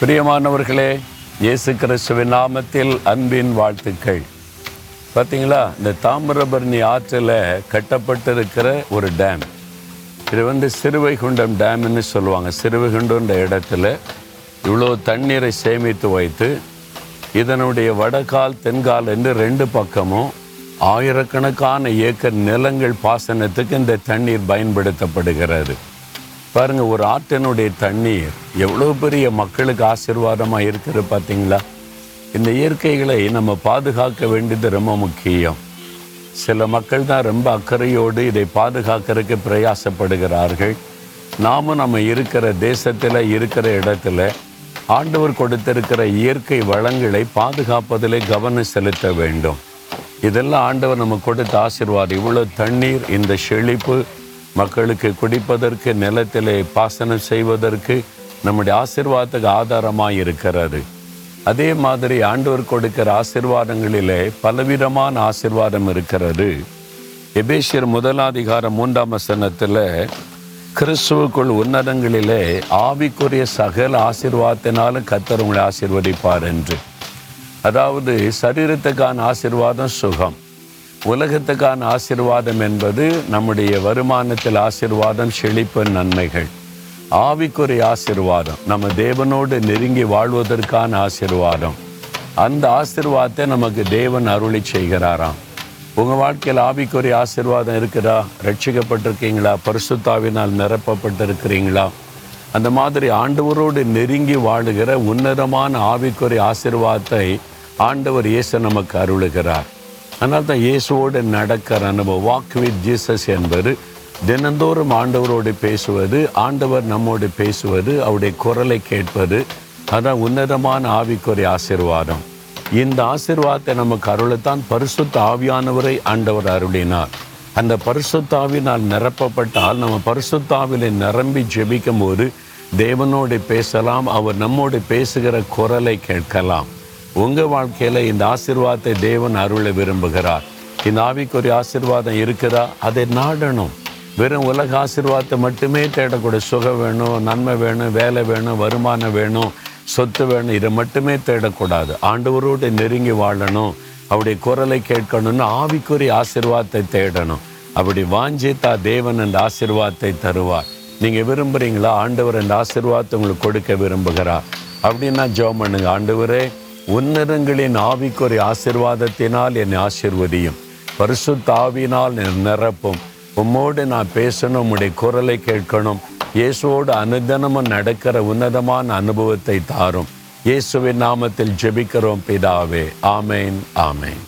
பிரியமானவர்களே இயேசு கிறிஸ்துவின் நாமத்தில் அன்பின் வாழ்த்துக்கள். பார்த்தீங்களா இந்த தாமிரபரணி ஆற்றில் கட்டப்பட்டிருக்கிற ஒரு டேம் இது வந்து சிறுவைகுண்டம் டேம்னு சொல்லுவாங்க. சிறுவைகுண்டன்ற இடத்துல இவ்வளோ தண்ணீரை சேமித்து வைத்து இதனுடைய வடகால் தென்கால் என்று ரெண்டு பக்கமும் ஆயிரக்கணக்கான ஏக்கர் நிலங்கள் பாசனத்துக்கு இந்த தண்ணீர் பயன்படுத்தப்படுகிறது. பாருங்க ஒரு ஆற்றினுடைய தண்ணீர் எவ்வளோ பெரிய மக்களுக்கு ஆசீர்வாதமாக இருக்கிறது பார்த்தீங்களா இந்த இயற்கைகளை நம்ம பாதுகாக்க வேண்டியது ரொம்ப முக்கியம். சில மக்கள் தான் ரொம்ப அக்கறையோடு இதை பாதுகாக்கிறதுக்கு பிரயாசப்படுகிறார்கள். நாமும் நம்ம இருக்கிற தேசத்தில் இருக்கிற இடத்துல ஆண்டவர் கொடுத்திருக்கிற இயற்கை வளங்களை பாதுகாப்பதிலே கவனம் செலுத்த வேண்டும். இதெல்லாம் ஆண்டவர் நம்ம கொடுத்த ஆசீர்வாதம். இவ்வளோ தண்ணீர் இந்த செழிப்பு மக்களுக்கு குடிப்பதற்கு நிலத்திலே பாசனம் செய்வதற்கு நம்முடைய ஆசிர்வாதத்துக்கு ஆதாரமாக இருக்கிறது. அதே மாதிரி ஆண்டவர் கொடுக்கிற ஆசிர்வாதங்களிலே பலவிதமான ஆசீர்வாதம் இருக்கிறது. எபேசியர் முதலாதிகாரம் மூன்றாம் வசனத்தில் கிறிஸ்துவுக்குள் உன்னதங்களிலே ஆவிக்குரிய சகல ஆசிர்வாதத்தினாலும் கத்தர் உங்களை ஆசிர்வதிப்பார் என்று. அதாவது சரீரத்துக்கான ஆசிர்வாதம் சுகம். உலகத்துக்கான ஆசிர்வாதம் என்பது நம்முடைய வருமானத்தில் ஆசீர்வாதம் செழிப்பு நன்மைகள். ஆவிக்குறை ஆசிர்வாதம். நம்ம தேவனோடு நெருங்கி வாழ்வதற்கான ஆசீர்வாதம். அந்த ஆசிர்வாதத்தை நமக்கு தேவன் அருளி செய்கிறாராம். உங்கள் வாழ்க்கையில் ஆவிக்குரிய ஆசீர்வாதம் இருக்குதா? ரட்சிக்கப்பட்டிருக்கீங்களா? பரிசுத்தாவினால் நிரப்பப்பட்டிருக்கிறீங்களா? அந்த மாதிரி ஆண்டவரோடு நெருங்கி வாழுகிற உன்னதமான ஆவிக்குரிய ஆசிர்வாதத்தை ஆண்டவர் இயேசு நமக்கு அருளுகிறார். அதனால் தான் இயேசுவோடு நடக்கிற அனுபவம். வாக் வித் ஜீசஸ் என்பது தினந்தோறும் ஆண்டவரோடு பேசுவது ஆண்டவர் நம்மோடு பேசுவது அவருடைய குரலை கேட்பது. அதான் உன்னதமான ஆவிக்குரிய ஆசீர்வாதம். இந்த ஆசீர்வாதத்தை நமக்கு அருளத்தான் பரிசுத்த ஆவியானவரை ஆண்டவர் அருளினார். அந்த பரிசுத்தாவினால் நிரப்பப்பட்டால் நம்ம பரிசுத்தாவிலை நிரம்பி ஜெபிக்கும் போது தேவனோடு பேசலாம் அவர் நம்மோடு பேசுகிற குரலை கேட்கலாம். உங்கள் வாழ்க்கையில் இந்த ஆசிர்வாதத்தை தேவன் அருள விரும்புகிறார். இந்த ஆவிக்குரிய ஆசீர்வாதம் இருக்குதா? அதை நாடணும். வெறும் உலக ஆசிர்வாதத்தை மட்டுமே தேடக்கூடாது சுகம் வேணும் நன்மை வேணும் வேலை வேணும் வருமானம் வேணும் சொத்து வேணும் இதை மட்டுமே தேடக்கூடாது. ஆண்டவரோடு நெருங்கி வாழணும். அவருடைய குரலை கேட்கணும்னு ஆவிக்குரிய ஆசிர்வாதத்தை தேடணும். அப்படி வாஞ்சித்தா தேவன் அந்த ஆசிர்வாதத்தை தருவார். நீங்கள் விரும்புகிறீங்களா ஆண்டவர் அந்த ஆசிர்வாதத்தை உங்களுக்கு கொடுக்க விரும்புகிறார். அப்படின்னா ஜெபம் பண்ணுங்க. ஆண்டவரே உன்னதங்களின் ஆவிக்குரிய ஆசிர்வாதத்தினால் என்னை ஆசிர்வதியும். பரிசுத்த தாவினால் நிரப்பும். உம்மோடு நான் பேசணும் உம்முடைய குரலை கேட்கணும். இயேசுவோடு அனுதனமும் நடக்கிற உன்னதமான அனுபவத்தை தாரும். இயேசுவின் நாமத்தில் ஜெபிக்கிறோம் பிதாவே. ஆமேன் ஆமேன்.